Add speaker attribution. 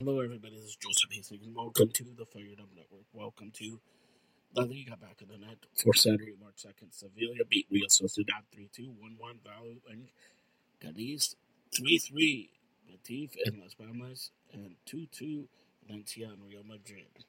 Speaker 1: Hello, everybody. This is Joseph Hastings, and welcome to the Fired Up Network. Welcome to La Liga back in the net for Saturday, March 2nd. Sevilla beat Real Sociedad 3 2, 1 1 Valle and Cadiz 3 3. Betis and Las Palmas, and 2 2 Valencia and Real Madrid.